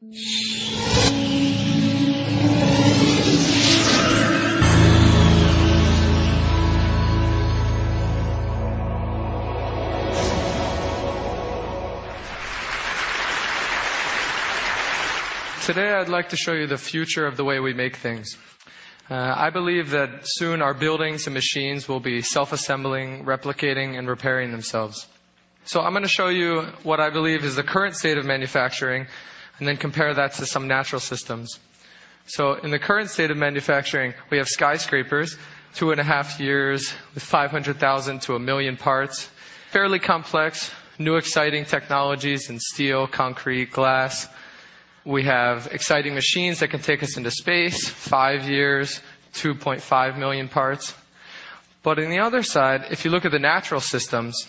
Today I'd like to show you the future of the way we make things. Uh, I believe that soon our buildings and machines will be self-assembling, replicating, and repairing themselves. So I'm going to show you what I believe is the current state of manufacturing and then compare that to some natural systems. So in the current state of manufacturing, we have skyscrapers, two and a half years with 500,000 to a million parts, fairly complex, new exciting technologies in steel, concrete, glass, we have exciting machines that can take us into space, five years, 2.5 million parts. But on the other side, if you look at the natural systems,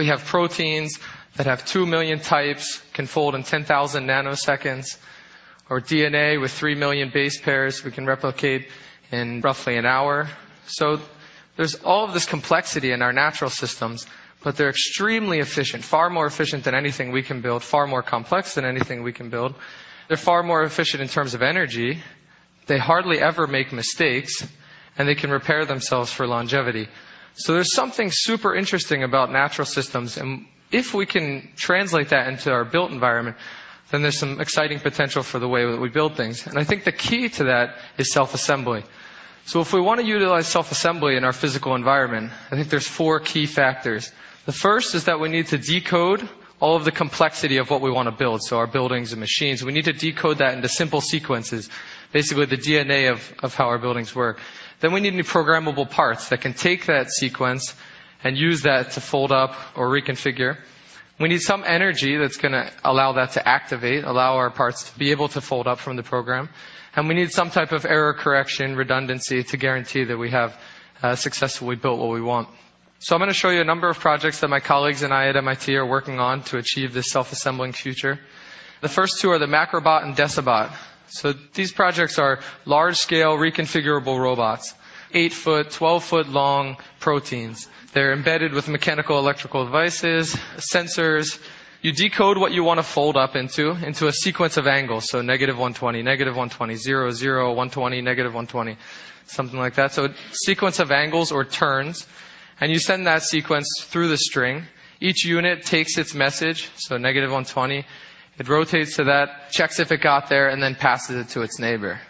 we have proteins that have 2 million types, can fold in 10,000 nanoseconds, or DNA with 3 million base pairs we can replicate in roughly an hour. So there's all of this complexity in our natural systems but they're extremely efficient, far more efficient than anything we can build, far more complex than anything we can build. They're far more efficient in terms of energy. They hardly ever make mistakes, and they can repair themselves for longevity. So there's something super interesting about natural systems, and if we can translate that into our built environment, then there's some exciting potential for the way that we build things. And I think the key to that is self-assembly. So if we want to utilize self-assembly in our physical environment, I think there's four key factors. The first is that we need to decode all of the complexity of what we want to build. So our buildings and machines, we need to decode that into simple sequences, basically the DNA of, of how our buildings work. Then we need new programmable parts that can take that sequence and use that to fold up or reconfigure. We need some energy that's going to allow that to activate, allow our parts to be able to fold up from the program. And we need some type of error correction, redundancy to guarantee that we have uh, successfully built what we want. So I'm going to show you a number of projects that my colleagues and I at MIT are working on to achieve this self-assembling future. The first two are the Macrobot and Decibot. So these projects are large-scale reconfigurable robots. 8 foot, 12 foot long proteins. They're embedded with mechanical electrical devices, sensors. You decode what you want to fold up into, into a sequence of angles. So negative 120, negative 120, 0, 0, 120, negative 120, something like that. So a sequence of angles or turns and you send that sequence through the string. Each unit takes its message, so negative 120. It rotates to that, checks if it got there, and then passes it to its neighbor.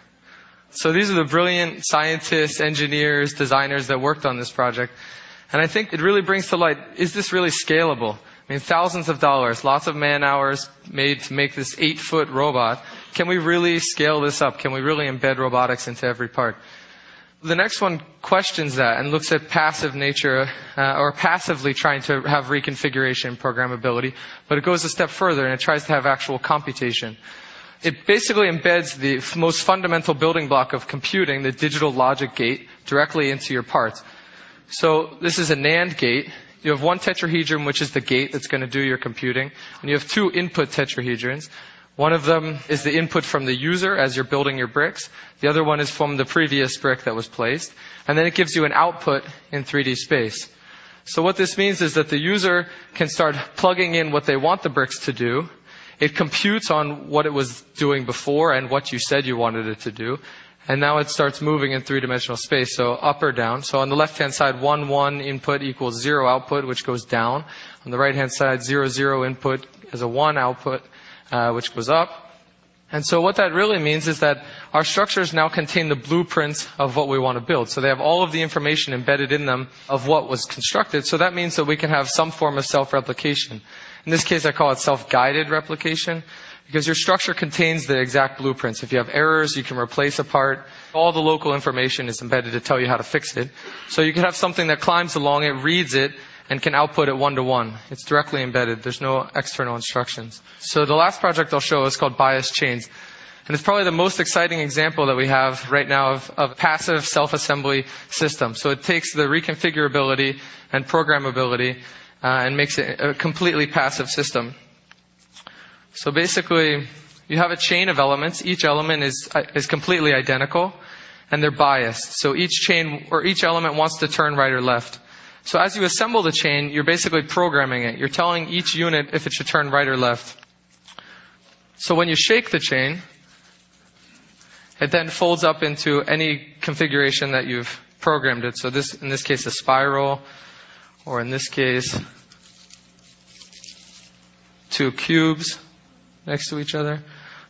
So these are the brilliant scientists, engineers, designers that worked on this project. And I think it really brings to light, is this really scalable? I mean, thousands of dollars, lots of man hours made to make this eight foot robot. Can we really scale this up? Can we really embed robotics into every part? The next one questions that and looks at passive nature, uh, or passively trying to have reconfiguration programmability, but it goes a step further and it tries to have actual computation. It basically embeds the most fundamental building block of computing, the digital logic gate, directly into your parts. So this is a NAND gate. You have one tetrahedron, which is the gate that's going to do your computing, and you have two input tetrahedrons. One of them is the input from the user as you're building your bricks. The other one is from the previous brick that was placed. And then it gives you an output in 3D space. So what this means is that the user can start plugging in what they want the bricks to do. It computes on what it was doing before and what you said you wanted it to do. And now it starts moving in three-dimensional space, so up or down. So on the left-hand side, 1, 1 input equals 0 output, which goes down. On the right-hand side, 0, 0 input is a 1 output, uh, which goes up. And so what that really means is that our structures now contain the blueprints of what we want to build. So they have all of the information embedded in them of what was constructed. So that means that we can have some form of self-replication. In this case, I call it self-guided replication because your structure contains the exact blueprints. If you have errors, you can replace a part. All the local information is embedded to tell you how to fix it. So you can have something that climbs along it, reads it, and can output it one to one. It's directly embedded. There's no external instructions. So the last project I'll show is called Bias Chains. And it's probably the most exciting example that we have right now of, of passive self-assembly system. So it takes the reconfigurability and programmability uh, and makes it a completely passive system. So basically, you have a chain of elements. Each element is, is completely identical and they're biased. So each chain or each element wants to turn right or left. So as you assemble the chain, you're basically programming it. You're telling each unit if it should turn right or left. So when you shake the chain, it then folds up into any configuration that you've programmed it. So this, in this case, a spiral, or in this case, two cubes next to each other.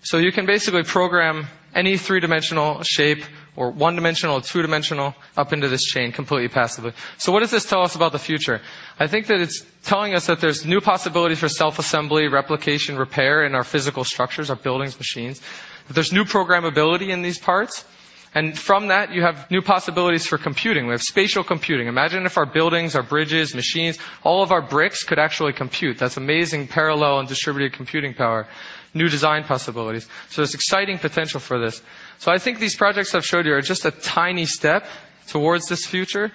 So you can basically program any three-dimensional shape or one-dimensional or two-dimensional up into this chain completely passively. So what does this tell us about the future? I think that it's telling us that there's new possibilities for self-assembly, replication, repair in our physical structures, our buildings, machines. That there's new programmability in these parts. And from that, you have new possibilities for computing. We have spatial computing. Imagine if our buildings, our bridges, machines, all of our bricks could actually compute. That's amazing parallel and distributed computing power. New design possibilities. So there's exciting potential for this. So I think these projects I've showed you are just a tiny step towards this future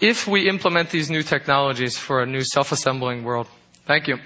if we implement these new technologies for a new self-assembling world. Thank you.